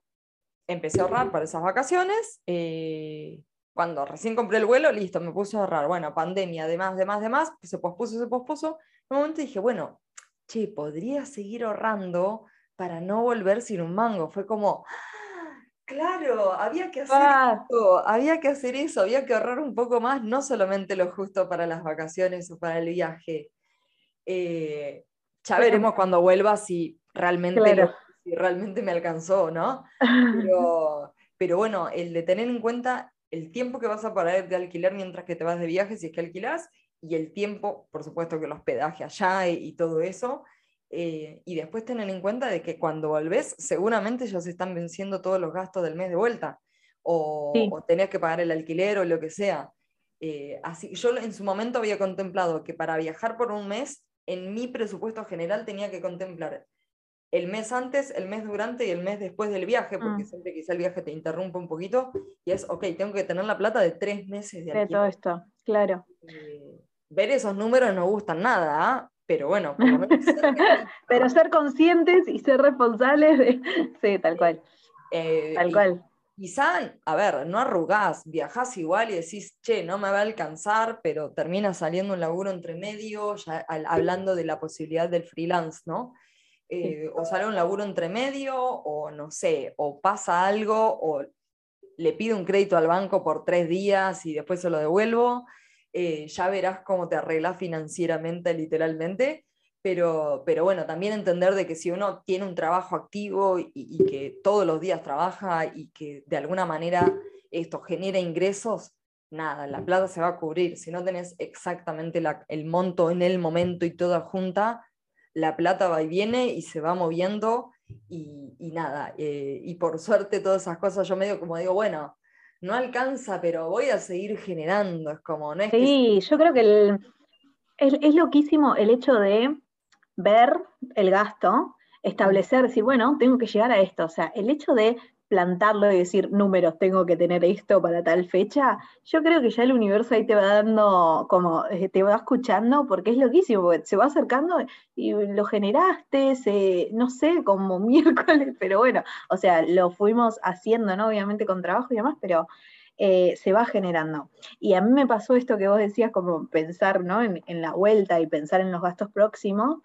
empecé a ahorrar para esas vacaciones. Eh, cuando recién compré el vuelo, listo, me puse a ahorrar. Bueno, pandemia, demás, demás, demás, se pospuso, se pospuso. En un momento dije, bueno, che, podría seguir ahorrando para no volver sin un mango. Fue como, claro, había que hacer eso, había que hacer eso, había que ahorrar un poco más, no solamente lo justo para las vacaciones o para el viaje. Eh, ya veremos cuando vuelva si realmente, si realmente me alcanzó, ¿no? Pero, pero, bueno, el de tener en cuenta el tiempo que vas a parar de alquilar mientras que te vas de viaje, si es que alquilas, y el tiempo, por supuesto que el hospedaje allá y todo eso, eh, y después tener en cuenta de que cuando volvés, seguramente ya se están venciendo todos los gastos del mes de vuelta, o, tenés que pagar el alquiler o lo que sea. Eh, así, yo en su momento había contemplado que para viajar por un mes, en mi presupuesto general tenía que contemplar el mes antes, el mes durante y el mes después del viaje, porque mm. siempre quizá el viaje te interrumpe un poquito, y es, ok, tengo que tener la plata de tres meses de alquiler. De todo esto, claro. Eh, ver esos números no gustan nada, ¿ah? Pero bueno, pero ser conscientes y ser responsables de... Sí, tal cual. Eh, tal cual. Quizá, a ver, no arrugás, viajás igual y decís, che, no me va a alcanzar, pero termina saliendo un laburo entre medio, ya hablando de la posibilidad del freelance, ¿no? Eh, o sale un laburo entre medio, o no sé, o pasa algo, o le pido un crédito al banco por tres días y después se lo devuelvo. Eh, ya verás cómo te arreglas financieramente, literalmente. Pero, pero bueno, también entender de que si uno tiene un trabajo activo y, que todos los días trabaja y que de alguna manera esto genera ingresos, nada, la plata se va a cubrir. Si no tenés exactamente el monto en el momento y toda junta, la plata va y viene y se va moviendo y, nada. Eh, y por suerte todas esas cosas yo medio como digo, bueno, no alcanza, pero voy a seguir generando. Es como, no Sí, yo creo que es, loquísimo el hecho de ver el gasto, establecer, decir, bueno, tengo que llegar a esto. O sea, el hecho de plantarlo y decir números, tengo que tener esto para tal fecha, yo creo que ya el universo ahí te va dando, como eh, te va escuchando, porque es loquísimo, porque se va acercando y lo generaste, no sé, como miércoles, pero bueno, o sea, lo fuimos haciendo, ¿no? Obviamente con trabajo y demás, pero eh, se va generando. Y a mí me pasó esto que vos decías, como pensar, ¿no? En la vuelta y pensar en los gastos próximos,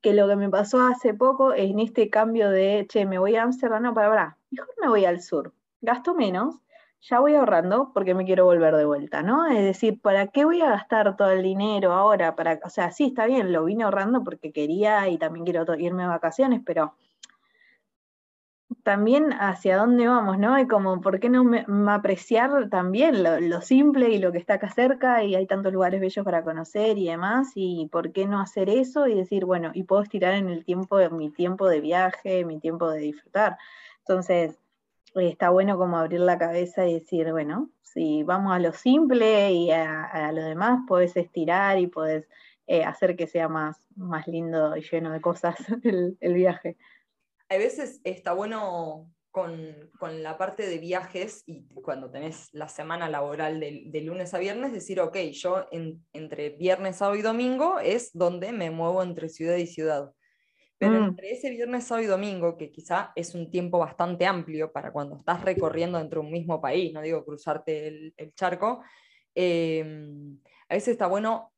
que lo que me pasó hace poco en este cambio de, che, me voy a Amsterdam, no, para, para, mejor me voy al sur, gasto menos, ya voy ahorrando porque me quiero volver de vuelta, ¿no? Es decir, ¿para qué voy a gastar todo el dinero ahora? Para, o sea, sí, está bien, lo vine ahorrando porque quería y también quiero irme a vacaciones, pero también hacia dónde vamos, ¿no? Y como, ¿por qué no me, apreciar también lo, simple y lo que está acá cerca y hay tantos lugares bellos para conocer y demás? Y por qué no hacer eso y decir, bueno, y puedo estirar en el tiempo, mi tiempo de viaje, mi tiempo de disfrutar. Entonces, está bueno como abrir la cabeza y decir, bueno, si vamos a lo simple y a, lo demás, puedes estirar y puedes eh, hacer que sea más, más lindo y lleno de cosas el viaje a veces está bueno con, la parte de viajes y cuando tenés la semana laboral de, lunes a viernes, decir, ok, yo entre viernes, sábado y domingo es donde me muevo entre ciudad y ciudad. Pero mm. entre ese viernes, sábado y domingo, que quizá es un tiempo bastante amplio para cuando estás recorriendo dentro de un mismo país, no digo cruzarte el, charco, em, a veces está bueno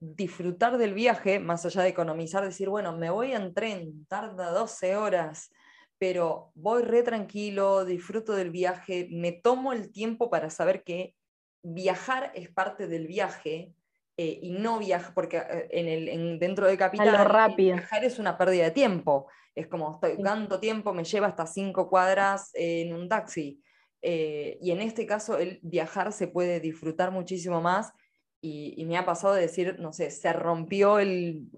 disfrutar del viaje, más allá de economizar, decir, bueno, me voy en tren, tarda 12 horas, pero voy re tranquilo, disfruto del viaje, me tomo el tiempo para saber que viajar es parte del viaje eh, y no viajar, porque eh, en el, dentro de Capital viajar es una pérdida de tiempo. Es como, estoy tanto tiempo, me lleva hasta cinco cuadras en un taxi. Eh, y en este caso, el viajar se puede disfrutar muchísimo más y, me ha pasado de decir, no sé, se rompió el,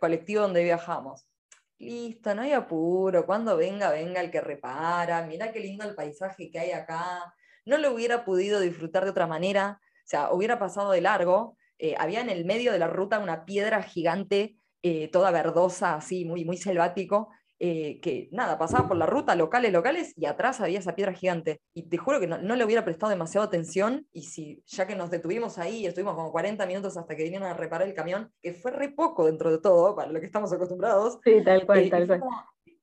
colectivo donde viajamos. Listo, no hay apuro, cuando venga, venga el que repara, mira qué lindo el paisaje que hay acá. No lo hubiera podido disfrutar de otra manera, o sea, hubiera pasado de largo. Eh, había en el medio de la ruta una piedra gigante, eh, toda verdosa, así, muy, muy selvático, eh, que nada, pasaba por la ruta, locales, locales, y atrás había esa piedra gigante. Y te juro que no, le hubiera prestado demasiada atención, y si ya que nos detuvimos ahí, estuvimos como 40 minutos hasta que vinieron a reparar el camión, que fue re poco dentro de todo, para lo que estamos acostumbrados. Sí, tal cual, eh, tal cual.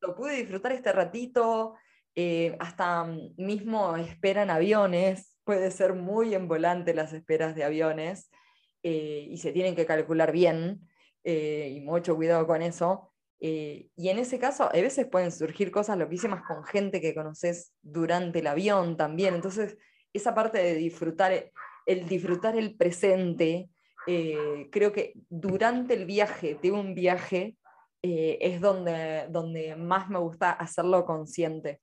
lo pude disfrutar este ratito, eh, hasta mismo espera en aviones, puede ser muy en volante las esperas de aviones, y se tienen que calcular bien, y mucho cuidado con eso. Eh, y en ese caso, a veces pueden surgir cosas loquísimas con gente que conoces durante el avión también. Entonces, esa parte de disfrutar, el disfrutar el presente, eh, creo que durante el viaje de un viaje eh, es donde, donde más me gusta hacerlo consciente.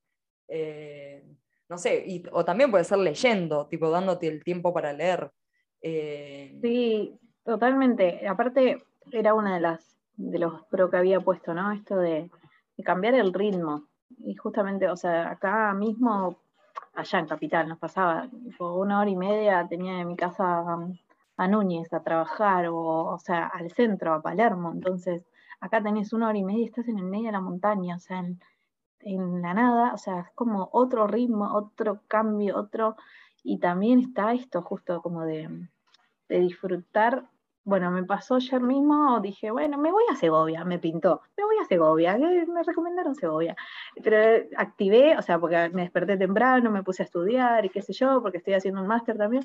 no sé, o también puede ser leyendo, tipo dándote el tiempo para leer. Sí, totalmente. Aparte, era una de las de los pro que había puesto, ¿no? Esto de, cambiar el ritmo. Y justamente, o sea, acá mismo, allá en Capital, nos pasaba, una hora y media tenía de mi casa a, Núñez a trabajar, o, o sea, al centro, a Palermo. Entonces, acá tenés una hora y media y estás en el medio de la montaña, o sea, en, en la nada, o sea, es como otro ritmo, otro cambio, otro. Y también está esto justo como de, de disfrutar bueno, me pasó ayer mismo, dije, bueno, me voy a Segovia, me pintó, me voy a Segovia, me recomendaron Segovia. Pero activé, o sea, porque me desperté temprano, me puse a estudiar y qué sé yo, porque estoy haciendo un máster también.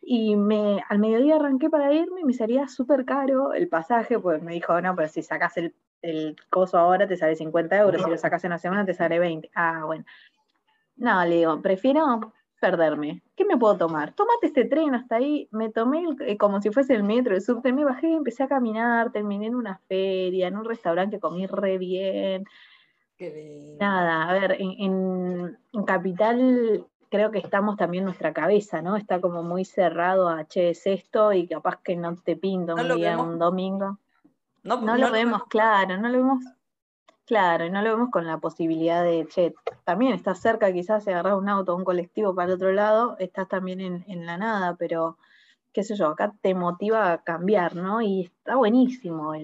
Y me, al mediodía arranqué para irme y me salía súper caro el pasaje, pues me dijo, no, pero si sacas el, el coso ahora te sale 50 euros, si lo sacas en una semana te sale 20. Ah, bueno. No, le digo, prefiero perderme? ¿Qué me puedo tomar? Tómate este tren hasta ahí. Me tomé eh, como si fuese el metro, el subte, me bajé, empecé a caminar, terminé en una feria, en un restaurante, comí re bien. Nada, a ver, en, Capital creo que estamos también nuestra cabeza, ¿no? Está como muy cerrado a, che, es esto y capaz que no te pinto un día, un domingo. No, lo vemos, claro, no lo vemos Claro, y no lo vemos con la posibilidad de, che, también estás cerca quizás de agarrar un auto o un colectivo para el otro lado, estás también en, la nada, pero qué sé yo, acá te motiva a cambiar, ¿no? Y está buenísimo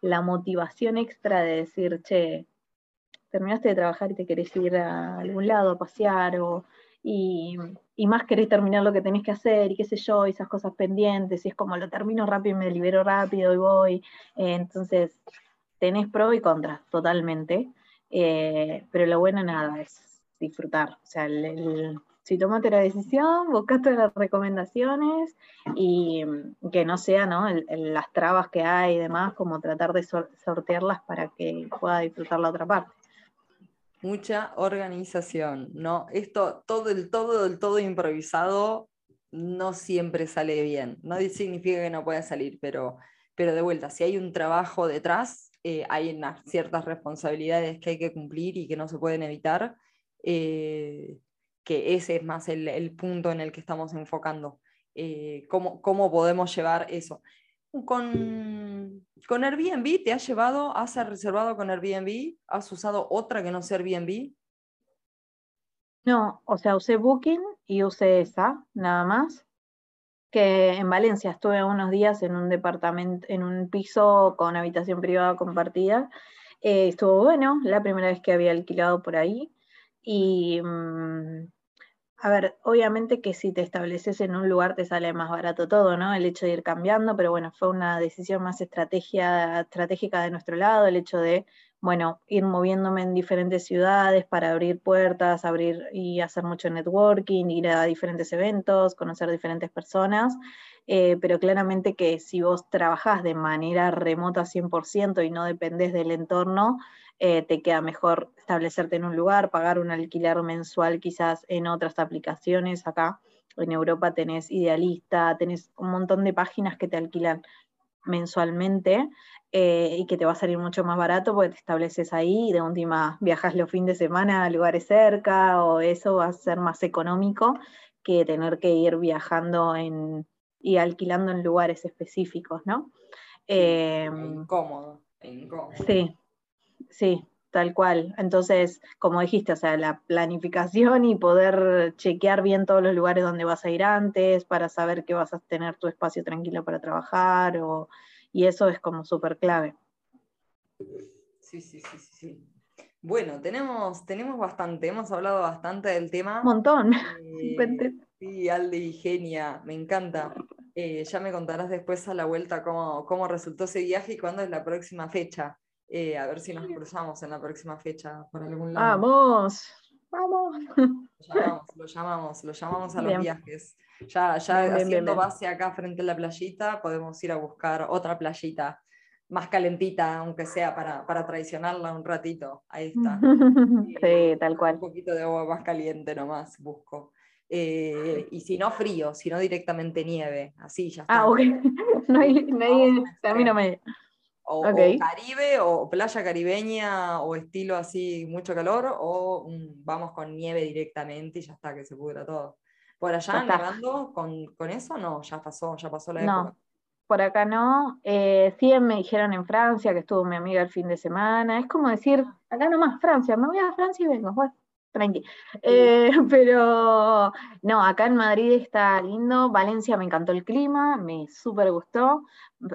la motivación extra de decir, che, terminaste de trabajar y te querés ir a algún lado a pasear, o, y, más querés terminar lo que tenés que hacer, y qué sé yo, esas cosas pendientes, y es como lo termino rápido y me libero rápido y voy. Entonces, tenés pro y contra, totalmente. Eh, pero lo bueno nada es disfrutar. O sea, si tomaste la decisión, buscaste las recomendaciones y que no sea ¿no? las trabas que hay y demás, como tratar de sortearlas para que pueda disfrutar la otra parte. Mucha organización, ¿no? Esto, todo el todo, el todo improvisado, no siempre sale bien. No significa que no pueda salir, pero, pero de vuelta, si hay un trabajo detrás, eh, hay ciertas responsabilidades que hay que cumplir y que no se pueden evitar, eh, que ese es más el, punto en el que estamos enfocando. Eh, cómo, podemos llevar eso? Con, con Airbnb, ¿te has llevado, has reservado con Airbnb? ¿Has usado otra que no sea Airbnb? No, o sea, usé Booking y usé esa, nada más que en Valencia estuve unos días en un departamento, en un piso con habitación privada compartida. Eh, estuvo bueno, la primera vez que había alquilado por ahí. Y, mm, a ver, obviamente que si te estableces en un lugar te sale más barato todo, ¿no? El hecho de ir cambiando, pero bueno, fue una decisión más estrategia, estratégica de nuestro lado, el hecho de bueno, ir moviéndome en diferentes ciudades para abrir puertas, abrir y hacer mucho networking, ir a diferentes eventos, conocer diferentes personas, eh, pero claramente que si vos trabajás de manera remota 100% y no dependés del entorno, eh, te queda mejor establecerte en un lugar, pagar un alquiler mensual quizás en otras aplicaciones. Acá en Europa tenés Idealista, tenés un montón de páginas que te alquilan mensualmente eh, y que te va a salir mucho más barato porque te estableces ahí y de última viajas los fines de semana a lugares cerca o eso va a ser más económico que tener que ir viajando en, y alquilando en lugares específicos, ¿no? Eh, incómodo, incómodo. Sí, sí, tal cual. Entonces, como dijiste, o sea, la planificación y poder chequear bien todos los lugares donde vas a ir antes para saber que vas a tener tu espacio tranquilo para trabajar o y eso es como súper clave. Sí, sí, sí, sí. Bueno, tenemos, tenemos bastante, hemos hablado bastante del tema. Un montón. Eh, sí, Alde y Genia, me encanta. Eh, ya me contarás después a la vuelta cómo, cómo resultó ese viaje y cuándo es la próxima fecha. Eh, a ver si nos cruzamos en la próxima fecha por algún lado. Vamos, vamos. Lo llamamos, lo llamamos, lo llamamos a los viajes. Ya, ya haciendo base acá frente a la playita, podemos ir a buscar otra playita más calentita, aunque sea para, para traicionarla un ratito. Ahí está. sí, tal cual. Un poquito de agua más caliente nomás busco. Eh, y si no frío, si no directamente nieve, así ya está. Ah, ok. no hay, no hay, mí O, Caribe, o playa caribeña, o estilo así, mucho calor, o vamos con nieve directamente y ya está, que se pudra todo. ¿Por allá nevando con, con, eso? No, ya pasó, ya pasó la no, Por acá no. Eh, sí me dijeron en Francia que estuvo mi amiga el fin de semana. Es como decir, acá nomás, Francia, me voy a Francia y vengo. Bueno, tranqui. Eh, pero no, acá en Madrid está lindo. Valencia me encantó el clima, me súper gustó.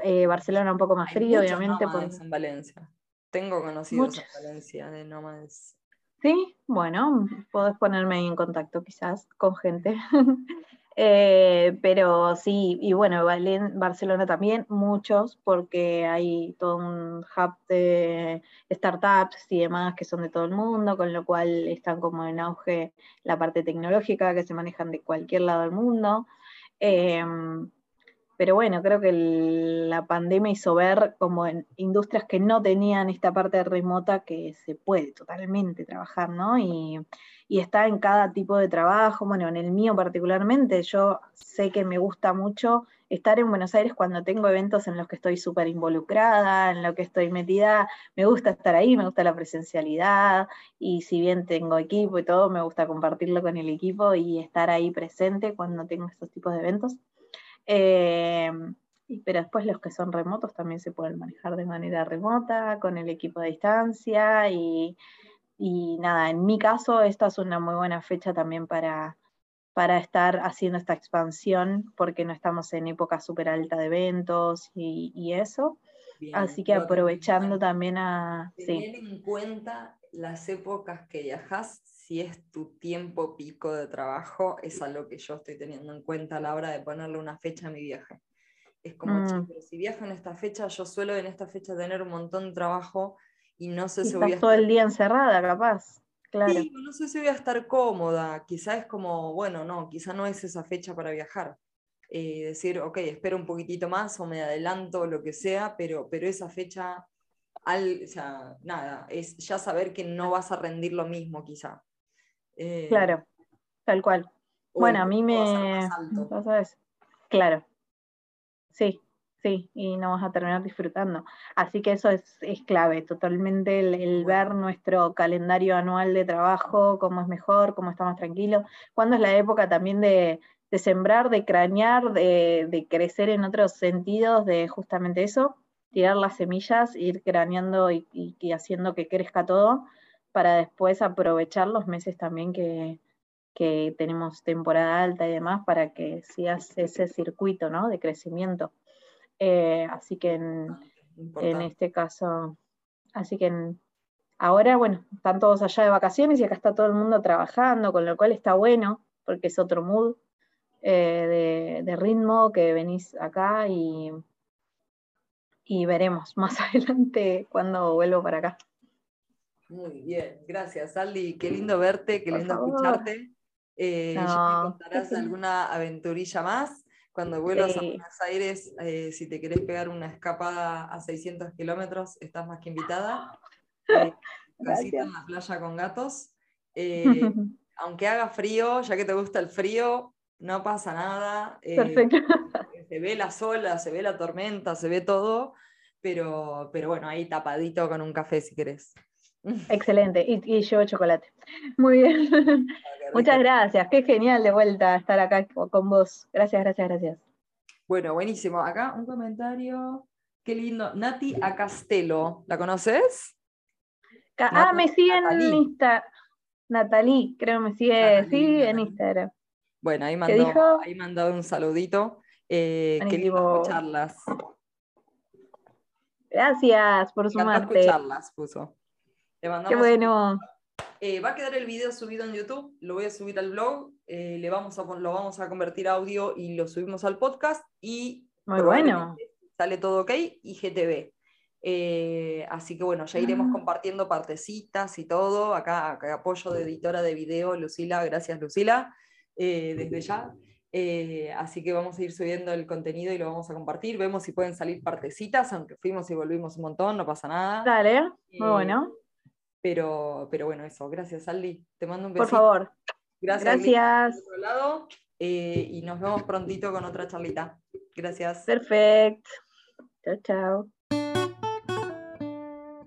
Eh, Barcelona un poco más frío, obviamente. Por... en Valencia. Tengo conocidos en Valencia de nómades. Sí, bueno, podés ponerme en contacto quizás con gente. Eh, pero sí, y bueno, en Barcelona también, muchos, porque hay todo un hub de startups y demás que son de todo el mundo, con lo cual están como en auge la parte tecnológica, que se manejan de cualquier lado del mundo. Em, pero bueno, creo que la pandemia hizo ver como en industrias que no tenían esta parte remota que se puede totalmente trabajar, ¿no? Y, y está en cada tipo de trabajo, bueno, en el mío particularmente, yo sé que me gusta mucho estar en Buenos Aires cuando tengo eventos en los que estoy súper involucrada, en lo que estoy metida, me gusta estar ahí, me gusta la presencialidad y si bien tengo equipo y todo, me gusta compartirlo con el equipo y estar ahí presente cuando tengo estos tipos de eventos. Eh, pero después los que son remotos también se pueden manejar de manera remota, con el equipo a distancia y, y nada, en mi caso esta es una muy buena fecha también para, para estar haciendo esta expansión, porque no estamos en época súper alta de eventos y, eso. Así que aprovechando también a... Tener en cuenta las épocas que viajas, si es tu tiempo pico de trabajo, es algo que yo estoy teniendo en cuenta a la hora de ponerle una fecha a mi viaje. Es como, mm. si viajo en esta fecha, yo suelo en esta fecha tener un montón de trabajo y no sé si voy a... todo el día encerrada, capaz. Claro. Sí, no sé si voy a estar cómoda, quizá es como, bueno, no, quizá no es esa fecha para viajar. Eh, decir, ok, espero un poquitito más o me adelanto, lo que sea, pero, pero esa fecha, al, o sea, nada, es ya saber que no vas a rendir lo mismo quizá. Eh, claro, tal cual. Bueno, a mí me... ¿Sabes? Claro, sí, Sí, y no vas a terminar disfrutando. Así que eso es, clave, totalmente el, ver nuestro calendario anual de trabajo, cómo es mejor, cómo está más tranquilo, cuándo es la época también de, sembrar, de cranear, de, crecer en otros sentidos, de justamente eso, tirar las semillas, ir craneando y, haciendo que crezca todo, para después aprovechar los meses también que, que tenemos temporada alta y demás, para que sigas ese circuito ¿no? de crecimiento. Eh, así que en, este caso, así que ahora, bueno, están todos allá de vacaciones y acá está todo el mundo trabajando, con lo cual está bueno, porque es otro mood eh, de, ritmo que venís acá y, y veremos más adelante cuando vuelvo para acá. Muy bien, gracias Aldi, qué lindo verte, qué lindo escucharte. Eh, me contarás alguna aventurilla más cuando vuelvas a Buenos Aires, eh, si te querés pegar una escapada a 600 kilómetros, estás más que invitada. Eh, en la playa con gatos. Eh, aunque haga frío, ya que te gusta el frío, no pasa nada. Perfecto. Se ve la sola, se ve la tormenta, se ve todo, pero, pero bueno, ahí tapadito con un café si querés. Excelente, y, y llevo chocolate. Muy bien. Muchas gracias, qué genial de vuelta estar acá con vos. Gracias, gracias, gracias. Bueno, buenísimo. Acá un comentario. Qué lindo. Nati Acastelo, ¿la conoces? ah, me sigue en Instagram. Natalie, creo me sigue, sí, en Instagram. Bueno, ahí mandó, ahí mandó un saludito. Eh, qué lindo escucharlas. Gracias por sumarte. escucharlas, puso. Qué bueno. Eh, va a quedar el video subido en YouTube, lo voy a subir al blog, eh, le vamos a, lo vamos a convertir a audio y lo subimos al podcast y Muy bueno. sale todo ok y GTV. Eh, así que bueno, ya iremos ah. compartiendo partecitas y todo. Acá, acá, apoyo de editora de video, Lucila, gracias Lucila, desde ya. así que vamos a ir subiendo el contenido y lo vamos a compartir. Vemos si pueden salir partecitas, aunque fuimos y volvimos un montón, no pasa nada. Dale, muy bueno. Pero, pero bueno, eso. Gracias, Aldi. Te mando un beso. Por favor. Gracias. Gracias. lado, eh, y nos vemos prontito con otra charlita. Gracias. Perfecto. Chao, chao.